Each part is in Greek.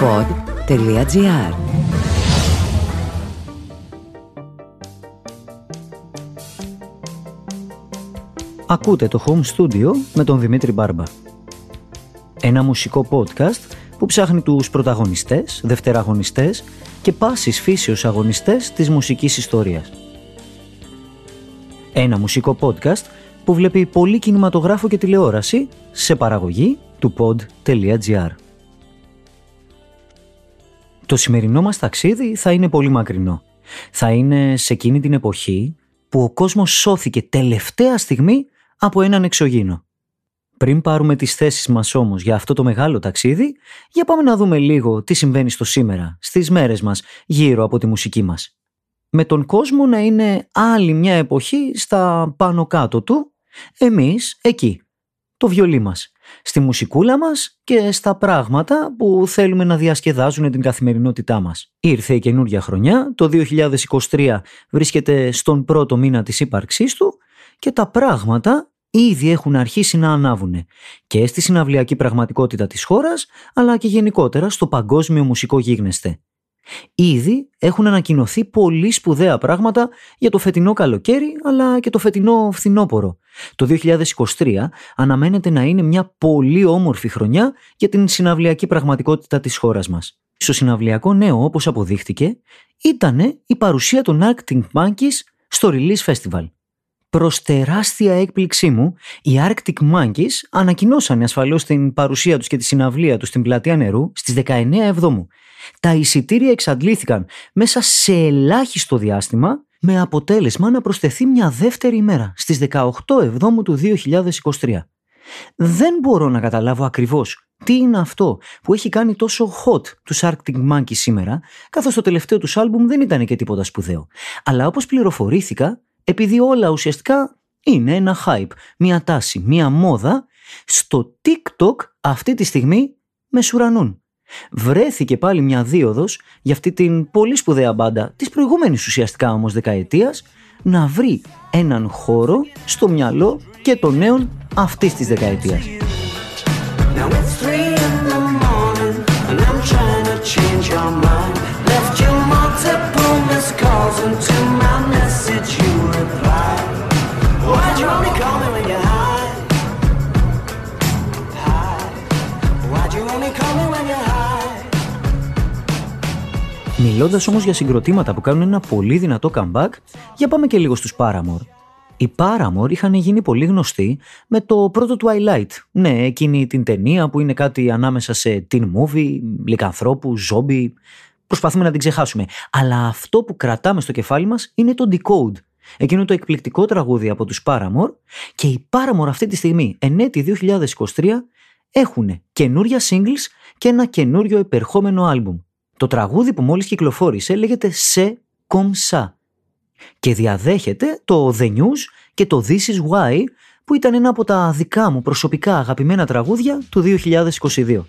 pod.gr Ακούτε το Home Studio με τον Δημήτρη Μπάρμπα. Ένα μουσικό podcast που ψάχνει τους πρωταγωνιστές, δευτεραγωνιστές και πάσης φύσεως αγωνιστές της μουσικής ιστορίας. Ένα μουσικό podcast που βλέπει πολύ κινηματογράφο και τηλεόραση σε παραγωγή του pod.gr. Το σημερινό μας ταξίδι θα είναι πολύ μακρινό. Θα είναι σε εκείνη την εποχή που ο κόσμος σώθηκε τελευταία στιγμή από έναν εξωγήινο. Πριν πάρουμε τις θέσεις μας όμως για αυτό το μεγάλο ταξίδι, για πάμε να δούμε λίγο τι συμβαίνει στο σήμερα, στις μέρες μας, γύρω από τη μουσική μας. Με τον κόσμο να είναι άλλη μια εποχή στα πάνω κάτω του, εμείς εκεί, το βιολί μας, στη μουσικούλα μας και στα πράγματα που θέλουμε να διασκεδάζουν την καθημερινότητά μας. Ήρθε η καινούργια χρονιά, το 2023 βρίσκεται στον πρώτο μήνα της ύπαρξής του και τα πράγματα ήδη έχουν αρχίσει να ανάβουν και στη συναυλιακή πραγματικότητα της χώρας αλλά και γενικότερα στο παγκόσμιο μουσικό γίγνεσθε. Ήδη έχουν ανακοινωθεί πολύ σπουδαία πράγματα για το φετινό καλοκαίρι αλλά και το φετινό φθινόπωρο. Το 2023 αναμένεται να είναι μια πολύ όμορφη χρονιά για την συναυλιακή πραγματικότητα της χώρας μας. Στο συναυλιακό νέο όπως αποδείχτηκε ήταν η παρουσία των Arctic Monkeys στο Release Festival. Προς τεράστια έκπληξή μου, οι Arctic Monkeys ανακοινώσανε ασφαλώς την παρουσία τους και τη συναυλία τους στην πλατεία νερού στις 19 Εβδόμου. Τα εισιτήρια εξαντλήθηκαν μέσα σε ελάχιστο διάστημα με αποτέλεσμα να προσθεθεί μια δεύτερη ημέρα στις 18 Εβδόμου του 2023. Δεν μπορώ να καταλάβω ακριβώς τι είναι αυτό που έχει κάνει τόσο hot τους Arctic Monkeys σήμερα, καθώς το τελευταίο τους άλμπουμ δεν ήταν και τίποτα σπουδαίο. Αλλά όπως πληροφορήθηκα, επειδή όλα ουσιαστικά είναι ένα hype, μια τάση, μια μόδα, στο TikTok αυτή τη στιγμή με σουρανούν. Βρέθηκε πάλι μια δίωδος για αυτή την πολύ σπουδαία μπάντα της προηγούμενης ουσιαστικά όμως δεκαετίας να βρει έναν χώρο στο μυαλό και των νέων αυτής της δεκαετίας. Μιλώντας όμως για συγκροτήματα που κάνουν ένα πολύ δυνατό comeback, για πάμε και λίγο στους Paramore. Οι Paramore είχαν γίνει πολύ γνωστοί με το πρώτο Twilight. Ναι, εκείνη την ταινία που είναι κάτι ανάμεσα σε teen movie, λικανθρώπου, zombie. Προσπαθούμε να την ξεχάσουμε. Αλλά αυτό που κρατάμε στο κεφάλι μας είναι το Decode. Εκείνο το εκπληκτικό τραγούδι από τους Paramore και οι Paramore αυτή τη στιγμή, εν έτη 2023, έχουν καινούρια singles και ένα καινούριο επερχόμενο άλμπουμ. Το τραγούδι που μόλις κυκλοφόρησε λέγεται «Σε Κομσά» και διαδέχεται το The News και το This Is Why που ήταν ένα από τα δικά μου προσωπικά αγαπημένα τραγούδια του 2022.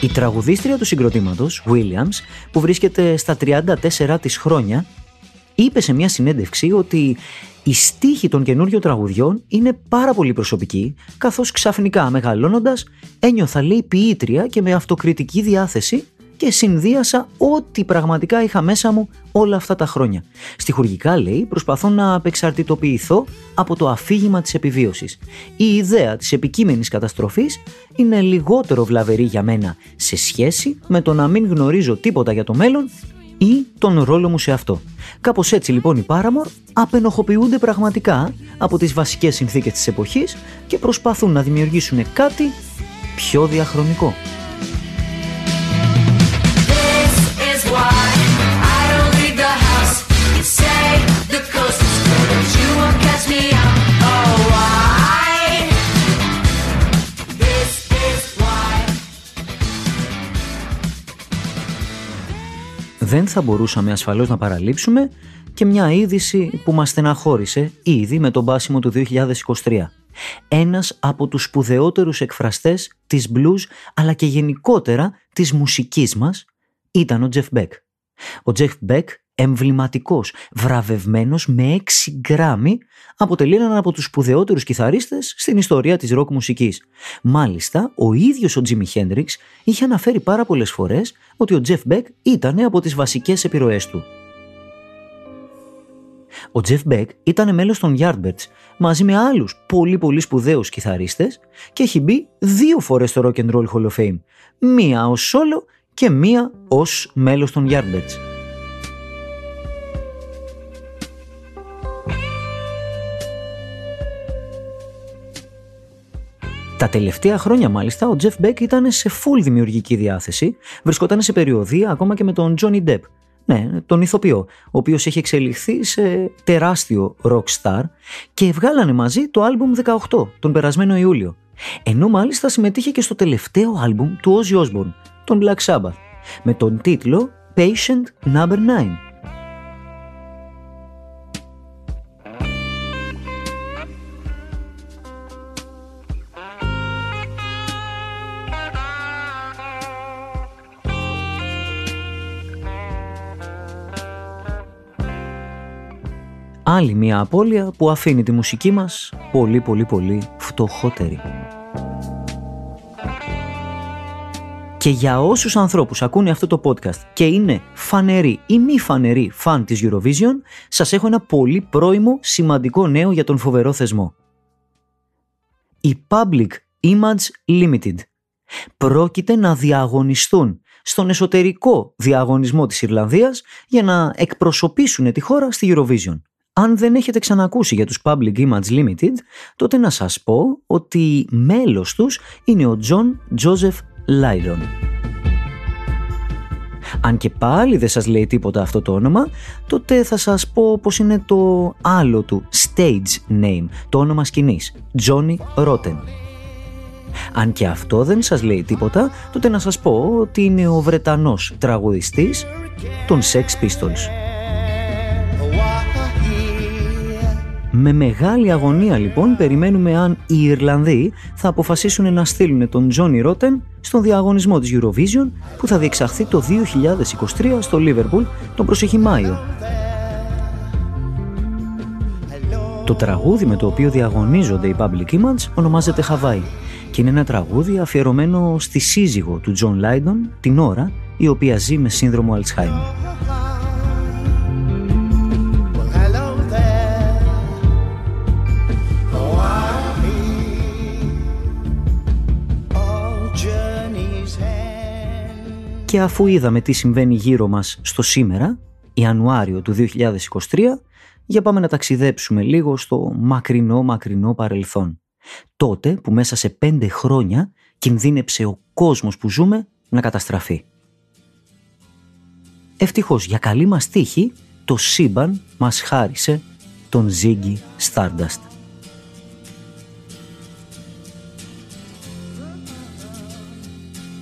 Η τραγουδίστρια του συγκροτήματος, Williams, που βρίσκεται στα 34 της χρόνια, είπε σε μια συνέντευξη ότι η στίχη των καινούριων τραγουδιών είναι πάρα πολύ προσωπική, καθώς ξαφνικά μεγαλώνοντας ένιωθα λέει ποιήτρια και με αυτοκριτική διάθεση και συνδύασα ό,τι πραγματικά είχα μέσα μου όλα αυτά τα χρόνια. Στιχουργικά λέει προσπαθώ να απεξαρτητοποιηθώ από το αφήγημα της επιβίωσης. Η ιδέα της επικείμενης καταστροφής είναι λιγότερο βλαβερή για μένα σε σχέση με το να μην γνωρίζω τίποτα για το μέλλον ή τον ρόλο μου σε αυτό. Κάπως έτσι λοιπόν οι Paramore απενοχοποιούνται πραγματικά από τις βασικές συνθήκες της εποχής και προσπαθούν να δημιουργήσουν κάτι πιο διαχρονικό. Θα μπορούσαμε ασφαλώς να παραλείψουμε και μια είδηση που μας στεναχώρησε ήδη με τον πάσιμο του 2023. Ένας από τους σπουδαιότερους εκφραστές της blues αλλά και γενικότερα της μουσικής μας ήταν ο Jeff Beck. Ο Jeff Beck εμβληματικός, βραβευμένος με 6 γκράμμι, αποτελεί έναν από τους σπουδαιότερους κιθαρίστες στην ιστορία της ροκ μουσικής. Μάλιστα, ο ίδιος ο Τζίμι Χέντριξ είχε αναφέρει πάρα πολλές φορές ότι ο Τζεφ Μπέκ ήταν από τις βασικές επιρροές του. Ο Τζεφ Μπέκ ήταν μέλος των Yardbirds μαζί με άλλους πολύ πολύ σπουδαίους κιθαρίστες και έχει μπει δύο φορές στο Rock and Roll Hall of Fame. Μία ως solo και μία ως μέλος των Yardbirds. Τα τελευταία χρόνια μάλιστα ο Jeff Beck ήταν σε full δημιουργική διάθεση, βρισκόταν σε περιοδία ακόμα και με τον Johnny Depp, ναι, τον ηθοποιό, ο οποίος έχει εξελιχθεί σε τεράστιο rock star και βγάλανε μαζί το άλμπουμ 18 τον περασμένο Ιούλιο. Ενώ μάλιστα συμμετείχε και στο τελευταίο άλμπουμ του Ozzy Osbourne, τον Black Sabbath, με τον τίτλο Patient Number 9. Άλλη μια απώλεια που αφήνει τη μουσική μας πολύ πολύ πολύ φτωχότερη. Και για όσους ανθρώπους ακούνε αυτό το podcast και είναι φανεροί ή μη φανεροί φαν της Eurovision, σας έχω ένα πολύ πρόημο σημαντικό νέο για τον φοβερό θεσμό. Η Public Image Limited πρόκειται να διαγωνιστούν στον εσωτερικό διαγωνισμό της Ιρλανδίας για να εκπροσωπήσουν τη χώρα στη Eurovision. Αν δεν έχετε ξανακούσει για τους Public Image Limited, τότε να σας πω ότι μέλος τους είναι ο John Joseph Lydon. Αν και πάλι δεν σας λέει τίποτα αυτό το όνομα, τότε θα σας πω πως είναι το άλλο του stage name, το όνομα σκηνής, Johnny Rotten. Αν και αυτό δεν σας λέει τίποτα, τότε να σας πω ότι είναι ο Βρετανός τραγουδιστής των Sex Pistols. Με μεγάλη αγωνία λοιπόν περιμένουμε αν οι Ιρλανδοί θα αποφασίσουν να στείλουν τον Τζόνι Ρότεν στον διαγωνισμό της Eurovision που θα διεξαχθεί το 2023 στο Λίβερπουλ τον προσεχή Μάιο. Το τραγούδι με το οποίο διαγωνίζονται οι Public Image ονομάζεται Hawaii και είναι ένα τραγούδι αφιερωμένο στη σύζυγο του Τζον Λάιντον την ώρα η οποία ζει με σύνδρομο Alzheimer. Και αφού είδαμε τι συμβαίνει γύρω μας στο σήμερα, Ιανουάριο του 2023, για πάμε να ταξιδέψουμε λίγο στο μακρινό μακρινό παρελθόν. Τότε που μέσα σε πέντε χρόνια κινδύνεψε ο κόσμος που ζούμε να καταστραφεί. Ευτυχώς για καλή μας τύχη, το σύμπαν μας χάρισε τον Ziggy Stardust.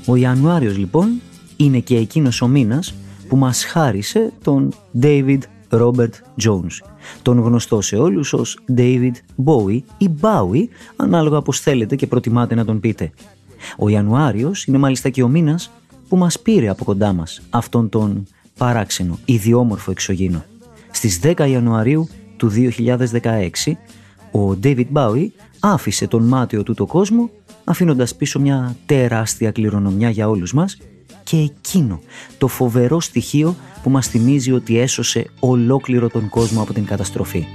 Ο Ιανουάριος λοιπόν είναι και εκείνος ο μήνας που μας χάρισε τον David Robert Jones, τον γνωστό σε όλους ως David Bowie ή Bowie, ανάλογα πως θέλετε και προτιμάτε να τον πείτε. Ο Ιανουάριος είναι μάλιστα και ο μήνας που μας πήρε από κοντά μας αυτόν τον παράξενο, ιδιόμορφο εξωγήινο. Στις 10 Ιανουαρίου του 2016, ο David Bowie άφησε τον μάτιο του το κόσμο, αφήνοντας πίσω μια τεράστια κληρονομιά για όλους μας και εκείνο το φοβερό στοιχείο που μας θυμίζει ότι έσωσε ολόκληρο τον κόσμο από την καταστροφή.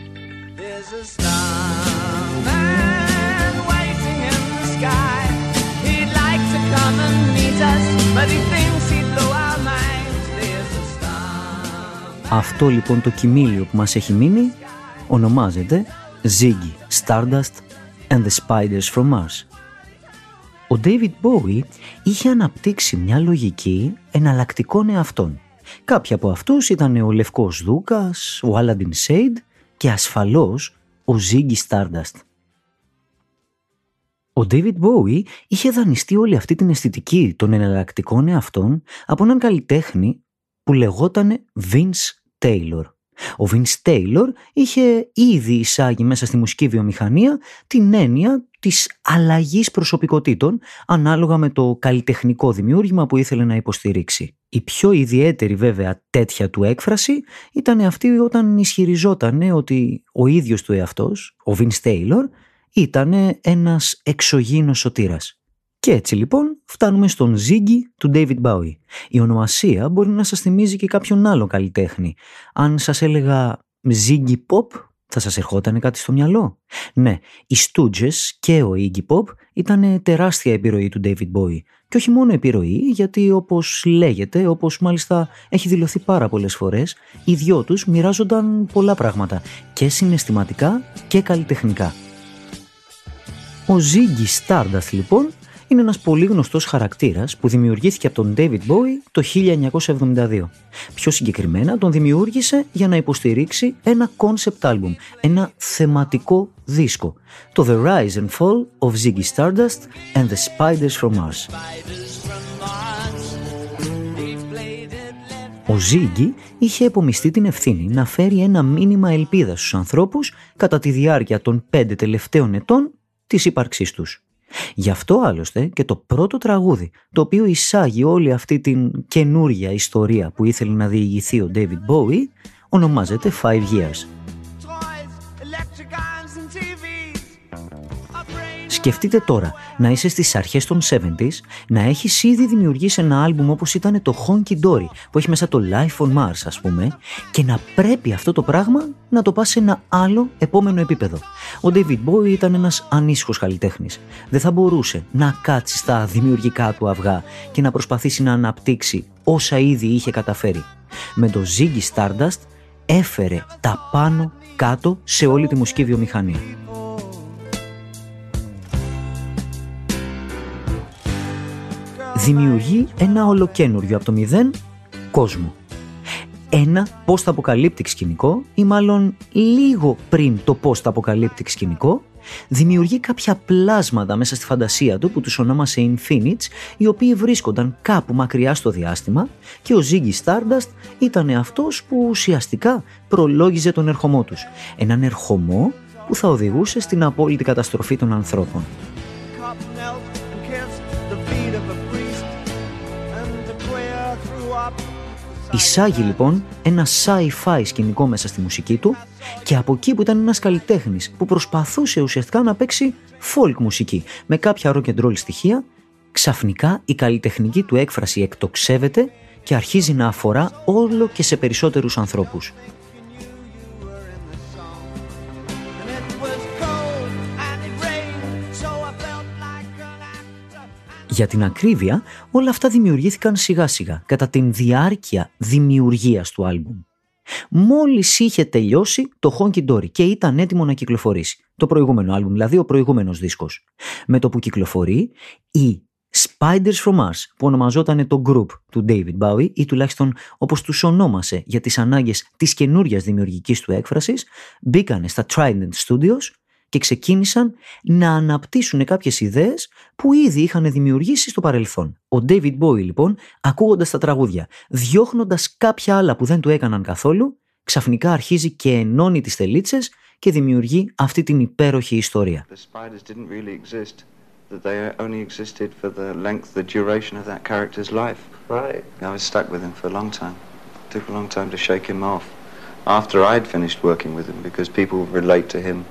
Αυτό λοιπόν το κοιμήλιο που μας έχει μείνει ονομάζεται Ziggy Stardust and the Spiders from Mars. Ο David Bowie είχε αναπτύξει μια λογική εναλλακτικών εαυτών. Κάποιοι από αυτούς ήταν ο Λευκός Δούκας, ο Aladdin Sade και ασφαλώς ο Ziggy Stardust. Ο David Bowie είχε δανειστεί όλη αυτή την αισθητική των εναλλακτικών εαυτών από έναν καλλιτέχνη που λεγότανε Vince Taylor. Ο Vince Taylor είχε ήδη εισάγει μέσα στη μουσική βιομηχανία την έννοια της αλλαγής προσωπικότητων ανάλογα με το καλλιτεχνικό δημιούργημα που ήθελε να υποστηρίξει. Η πιο ιδιαίτερη βέβαια τέτοια του έκφραση ήταν αυτή όταν ισχυριζόταν ότι ο ίδιος του εαυτός, ο Vince Taylor, ήταν ένας εξωγήινος σωτήρας. Και έτσι λοιπόν φτάνουμε στον Ziggy του David Bowie. Η ονομασία μπορεί να σας θυμίζει και κάποιον άλλο καλλιτέχνη. Αν σας έλεγα Ziggy Pop, θα σας ερχόταν κάτι στο μυαλό. Ναι, οι Stooges και ο Iggy Pop ήταν τεράστια επιρροή του David Bowie. Και όχι μόνο επιρροή, γιατί όπως λέγεται, όπως μάλιστα έχει δηλωθεί πάρα πολλές φορές, οι δυο τους μοιράζονταν πολλά πράγματα, και συναισθηματικά και καλλιτεχνικά. Ο Ziggy Stardust λοιπόν είναι ένας πολύ γνωστός χαρακτήρας που δημιουργήθηκε από τον David Bowie το 1972. Πιο συγκεκριμένα τον δημιούργησε για να υποστηρίξει ένα concept album, ένα θεματικό δίσκο, το The Rise and Fall of Ziggy Stardust and the Spiders from Mars. Ο Ziggy είχε επομιστεί την ευθύνη να φέρει ένα μήνυμα ελπίδας στους ανθρώπους κατά τη διάρκεια των πέντε τελευταίων ετών της ύπαρξής τους. Γι' αυτό άλλωστε και το πρώτο τραγούδι, το οποίο εισάγει όλη αυτή την καινούρια ιστορία που ήθελε να διηγηθεί ο David Bowie, ονομάζεται Five Years. Σκεφτείτε τώρα να είσαι στις αρχές των 70s, να έχεις ήδη δημιουργήσει ένα άλμπουμ όπως ήταν το Honky Dory, που έχει μέσα το Life on Mars ας πούμε, και να πρέπει αυτό το πράγμα να το πας σε ένα άλλο επόμενο επίπεδο. Ο David Bowie ήταν ένας ανήσυχος καλλιτέχνης. Δεν θα μπορούσε να κάτσει στα δημιουργικά του αυγά και να προσπαθήσει να αναπτύξει όσα ήδη είχε καταφέρει. Με το Ziggy Stardust έφερε τα πάνω κάτω σε όλη τη μουσική βιομηχανία. Δημιουργεί ένα ολοκένουργιο από το μηδέν κόσμο. Ένα post-apocalyptic σκηνικό ή μάλλον λίγο πριν το post-apocalyptic σκηνικό δημιουργεί κάποια πλάσματα μέσα στη φαντασία του που τους ονόμασε Infinites οι οποίοι βρίσκονταν κάπου μακριά στο διάστημα και ο Ziggy Stardust ήταν αυτός που ουσιαστικά προλόγιζε τον ερχομό τους. Έναν ερχομό που θα οδηγούσε στην απόλυτη καταστροφή των ανθρώπων. Εισάγει λοιπόν ένα sci-fi σκηνικό μέσα στη μουσική του και από εκεί που ήταν ένας καλλιτέχνης που προσπαθούσε ουσιαστικά να παίξει folk μουσική με κάποια rock and roll στοιχεία, ξαφνικά η καλλιτεχνική του έκφραση εκτοξεύεται και αρχίζει να αφορά όλο και σε περισσότερους ανθρώπους. Για την ακρίβεια, όλα αυτά δημιουργήθηκαν σιγά σιγά κατά την διάρκεια δημιουργίας του άλμπουμ. Μόλις είχε τελειώσει το Honky Dory και ήταν έτοιμο να κυκλοφορήσει. Το προηγούμενο άλμπουμ, δηλαδή ο προηγούμενος δίσκος. Με το που κυκλοφορεί, οι Spiders from Mars, που ονομαζόταν το group του David Bowie ή τουλάχιστον όπως τους ονόμασε για τις ανάγκες της καινούριας δημιουργικής του έκφρασης, μπήκανε στα Trident Studios και ξεκίνησαν να αναπτύσσουν κάποιες ιδέες που ήδη είχαν δημιουργήσει στο παρελθόν. Ο David Bowie λοιπόν, ακούγοντας τα τραγούδια, διώχνοντας κάποια άλλα που δεν του έκαναν καθόλου, ξαφνικά αρχίζει και ενώνει τις τελίτσες και δημιουργεί αυτή την υπέροχη ιστορία. that they only existed for the length, the duration of that character's life. Right. I was stuck with him for a long time. It took a long time to shake him off. After I'd finished working with him, because people relate to him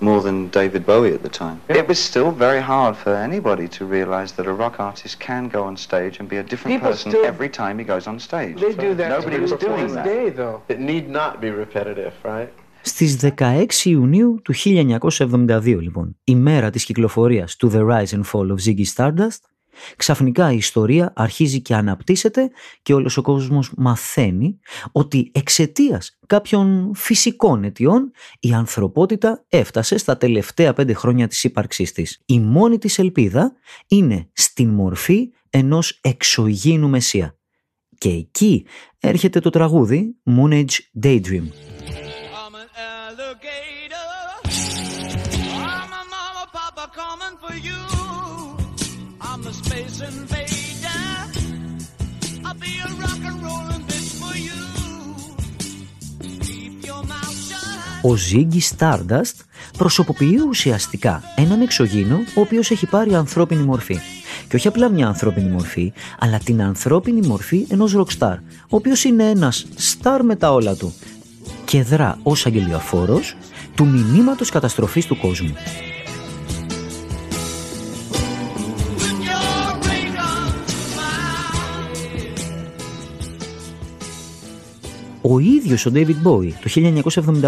more than David Bowie at the time. Yeah. It was still very hard for anybody to realize that a rock artist can go on stage and be a different People person still, every time he goes on stage. They do that Nobody was doing that. Day, though. It need not be repetitive, right? Στις 16 Ιουνίου του 1972 λοιπόν, η μέρα της κυκλοφορίας του The Rise and Fall of Ziggy Stardust, Ξαφνικά η ιστορία αρχίζει και αναπτύσσεται και όλος ο κόσμος μαθαίνει ότι εξαιτίας κάποιων φυσικών αιτιών η ανθρωπότητα έφτασε στα τελευταία πέντε χρόνια της ύπαρξής της. Η μόνη της ελπίδα είναι στην μορφή ενός εξωγήινου μεσία. Και εκεί έρχεται το τραγούδι Moon Age Daydream. Ο Ziggy Stardust προσωποποιεί ουσιαστικά έναν εξωγήινο ο οποίος έχει πάρει ανθρώπινη μορφή. Και όχι απλά μια ανθρώπινη μορφή, αλλά την ανθρώπινη μορφή ενός rockstar, ο οποίος είναι ένας star με τα όλα του και δρά ως αγγελιοφόρος του μηνύματος καταστροφής του κόσμου. Ο ίδιος ο David Bowie το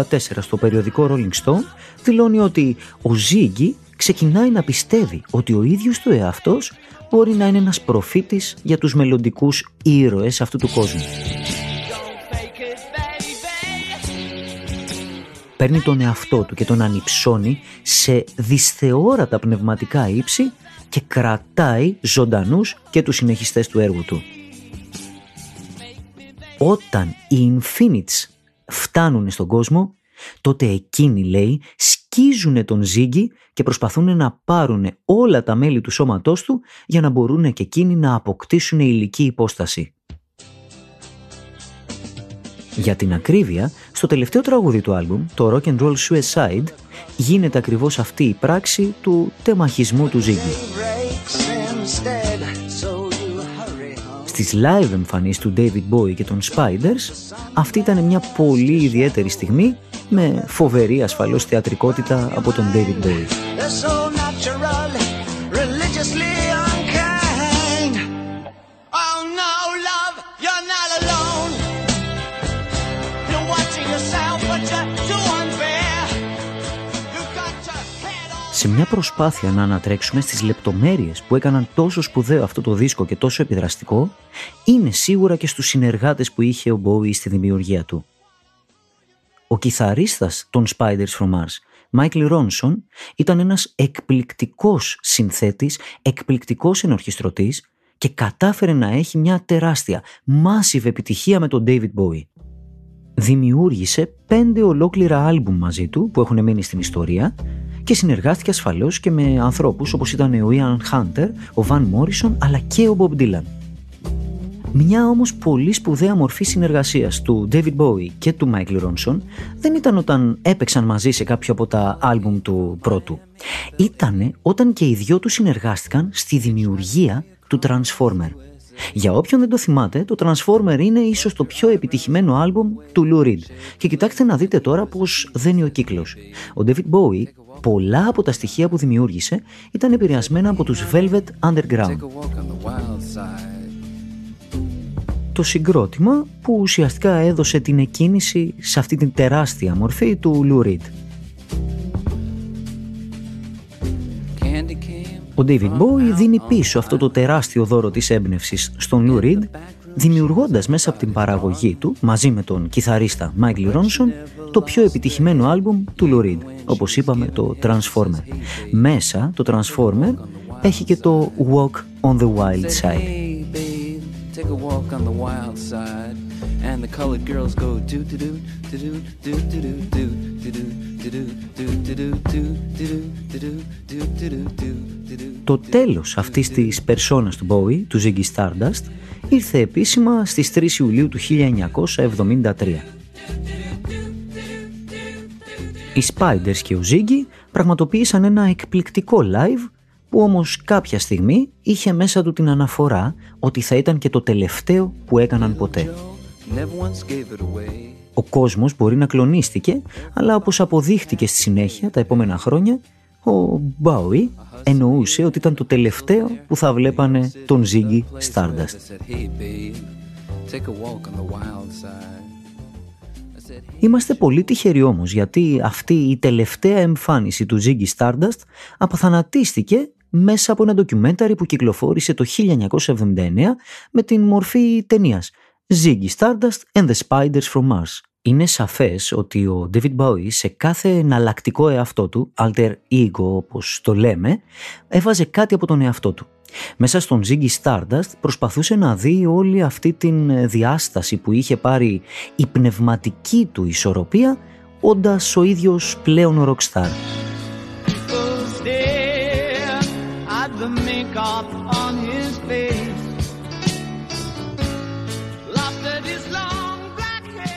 1974 στο περιοδικό Rolling Stone δηλώνει ότι ο Ziggy ξεκινάει να πιστεύει ότι ο ίδιος του εαυτός μπορεί να είναι ένας προφήτης για τους μελλοντικούς ήρωες αυτού του κόσμου. Παίρνει τον εαυτό του και τον ανυψώνει σε δυσθεώρατα πνευματικά ύψη και κρατάει ζωντανούς και τους συνεχιστές του έργου του. Όταν οι Infinites φτάνουν στον κόσμο, τότε εκείνοι λέει σκίζουν τον Ζίγκη και προσπαθούν να πάρουν όλα τα μέλη του σώματός του για να μπορούν και εκείνοι να αποκτήσουν ηλική υπόσταση. Για την ακρίβεια, στο τελευταίο τραγούδι του άλμπουμ, το Rock and Roll Suicide, γίνεται ακριβώς αυτή η πράξη του τεμαχισμού του Ζίγκη. Στις live εμφανίσεις του David Bowie και των Spiders, αυτή ήταν μια πολύ ιδιαίτερη στιγμή με φοβερή ασφαλώς θεατρικότητα από τον David Bowie. Μια προσπάθεια να ανατρέξουμε στις λεπτομέρειες που έκαναν τόσο σπουδαίο αυτό το δίσκο και τόσο επιδραστικό, είναι σίγουρα και στους συνεργάτες που είχε ο Μπόι στη δημιουργία του. Ο κιθαρίστας των Spiders from Mars, Μάικλ Ρόνσον, ήταν ένας εκπληκτικός συνθέτης, εκπληκτικός ενορχιστρωτής και κατάφερε να έχει μια τεράστια, massive επιτυχία με τον David Bowie. Δημιούργησε πέντε ολόκληρα άλμπουμ μαζί του που έχουν μείνει στην ιστορία και συνεργάστηκε ασφαλώς και με ανθρώπους όπως ήταν ο Ian Hunter, ο Van Morrison αλλά και ο Bob Dylan. Μια όμως πολύ σπουδαία μορφή συνεργασίας του David Bowie και του Michael Ronson δεν ήταν όταν έπαιξαν μαζί σε κάποιο από τα άλμπουμ του πρώτου. Ήτανε όταν και οι δυο τους συνεργάστηκαν στη δημιουργία του Transformer. Για όποιον δεν το θυμάται, το Transformer είναι ίσως το πιο επιτυχημένο άλμπουμ του Lou Reed. Και κοιτάξτε να δείτε τώρα πώς δένει ο κύκλος. Ο David Bowie πολλά από τα στοιχεία που δημιούργησε ήταν επηρεασμένα από τους Velvet Underground. Το συγκρότημα που ουσιαστικά έδωσε την εκκίνηση σε αυτή την τεράστια μορφή του Lou Reed. Ο David Bowie δίνει πίσω αυτό το τεράστιο δώρο της έμπνευσης στον Lou Reed δημιουργώντας μέσα από την παραγωγή του, μαζί με τον κιθαρίστα Michael Ronson, το πιο επιτυχημένο άλμπουμ του Lou Reed, όπως είπαμε το Transformer. Μέσα το Transformer έχει και το Walk on the Wild Side. Το τέλος αυτής της περσόνας του Bowie, του Ziggy Stardust, ήρθε επίσημα στις 3 Ιουλίου του 1973. Οι Spiders και ο Ziggy πραγματοποίησαν ένα εκπληκτικό live που όμως κάποια στιγμή είχε μέσα του την αναφορά ότι θα ήταν και το τελευταίο που έκαναν ποτέ. Ο κόσμος μπορεί να κλονίστηκε, αλλά όπως αποδείχτηκε στη συνέχεια τα επόμενα χρόνια, ο Μπάουι εννοούσε ότι ήταν το τελευταίο που θα βλέπανε τον Ziggy Stardust. Είμαστε πολύ τυχεροί όμως γιατί αυτή η τελευταία εμφάνιση του Ziggy Stardust αποθανατίστηκε μέσα από ένα ντοκιμένταρι που κυκλοφόρησε το 1979 με την μορφή ταινίας Ziggy Stardust and the Spiders from Mars. Είναι σαφές ότι ο David Bowie σε κάθε εναλλακτικό εαυτό του, alter ego όπως το λέμε, έβαζε κάτι από τον εαυτό του. Μέσα στον Ziggy Stardust προσπαθούσε να δει όλη αυτή την διάσταση που είχε πάρει η πνευματική του ισορροπία όντας ο ίδιος πλέον rockstar.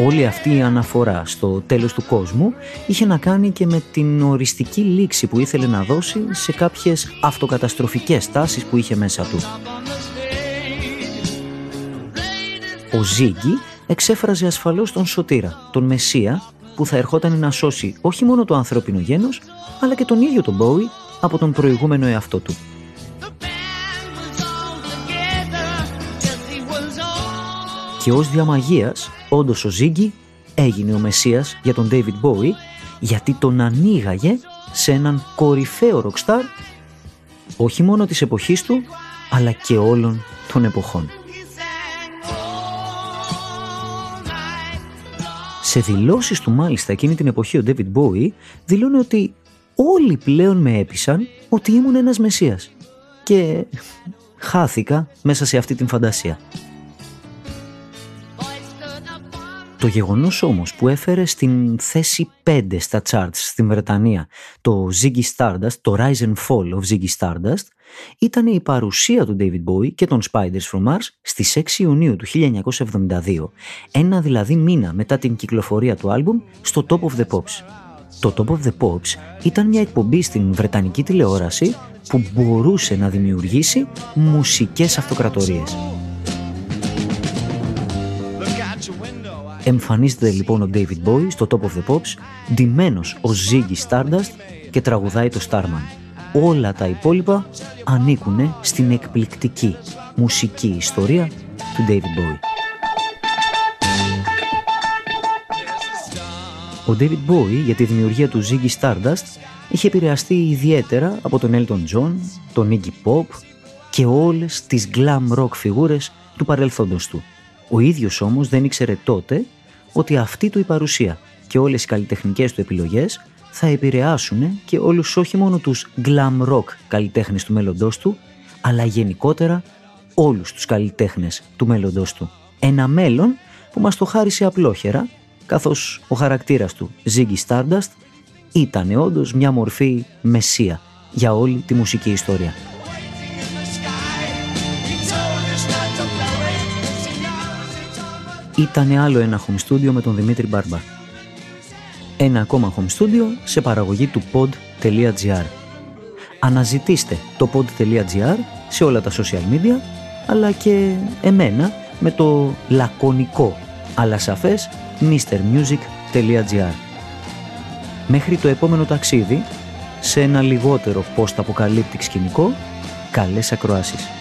Όλη αυτή η αναφορά στο τέλος του κόσμου είχε να κάνει και με την οριστική λήξη που ήθελε να δώσει σε κάποιες αυτοκαταστροφικές τάσεις που είχε μέσα του. Ο Ζίγκη εξέφραζε ασφαλώς τον Σωτήρα, τον Μεσσία, που θα ερχόταν να σώσει όχι μόνο το ανθρώπινο γένος, αλλά και τον ίδιο τον Μπόι από τον προηγούμενο εαυτό του. Και ως διαμαγείας, όντως ο Ζίγκη έγινε ο Μεσσίας για τον David Bowie γιατί τον ανοίγαγε σε έναν κορυφαίο ροκστάρ όχι μόνο της εποχής του αλλά και όλων των εποχών. Σε δηλώσεις του μάλιστα εκείνη την εποχή ο David Bowie δηλώνει ότι όλοι πλέον με έπεισαν ότι ήμουν ένας Μεσσίας και χάθηκα μέσα σε αυτή την φαντασία. Το γεγονός όμως που έφερε στην θέση 5 στα charts στην Βρετανία το Ziggy Stardust, το Rise and Fall of Ziggy Stardust ήταν η παρουσία του David Bowie και των Spiders from Mars στις 6 Ιουνίου του 1972, ένα δηλαδή μήνα μετά την κυκλοφορία του άλμπουμ στο Top of the Pops. Το Top of the Pops ήταν μια εκπομπή στην Βρετανική τηλεόραση που μπορούσε να δημιουργήσει μουσικές αυτοκρατορίες. Εμφανίζεται λοιπόν ο David Bowie στο Top of the Pops, ντυμένος ο Ziggy Stardust και τραγουδάει το Starman. Όλα τα υπόλοιπα ανήκουν στην εκπληκτική μουσική ιστορία του David Bowie. Ο David Bowie για τη δημιουργία του Ziggy Stardust είχε επηρεαστεί ιδιαίτερα από τον Elton John, τον Iggy Pop και όλες τις glam rock φιγούρες του παρελθόντος του. Ο ίδιος όμως δεν ήξερε τότε ότι αυτή του η παρουσία και όλες οι καλλιτεχνικές του επιλογές θα επηρεάσουν και όλους όχι μόνο τους glam rock καλλιτέχνες του μέλλοντός του, αλλά γενικότερα όλους τους καλλιτέχνες του μέλλοντός του. Ένα μέλλον που μας το χάρισε απλόχερα, καθώς ο χαρακτήρας του, Ziggy Stardust, ήταν όντως μια μορφή μεσία για όλη τη μουσική ιστορία. Ήταν άλλο ένα home studio με τον Δημήτρη Μπάρμπα. Ένα ακόμα home studio σε παραγωγή του pod.gr. Αναζητήστε το pod.gr σε όλα τα social media, αλλά και εμένα με το λακωνικό αλλά σαφές mrmusic.gr. Μέχρι το επόμενο ταξίδι, σε ένα λιγότερο post-αποκαλύπτικ σκηνικό, καλές ακροάσεις.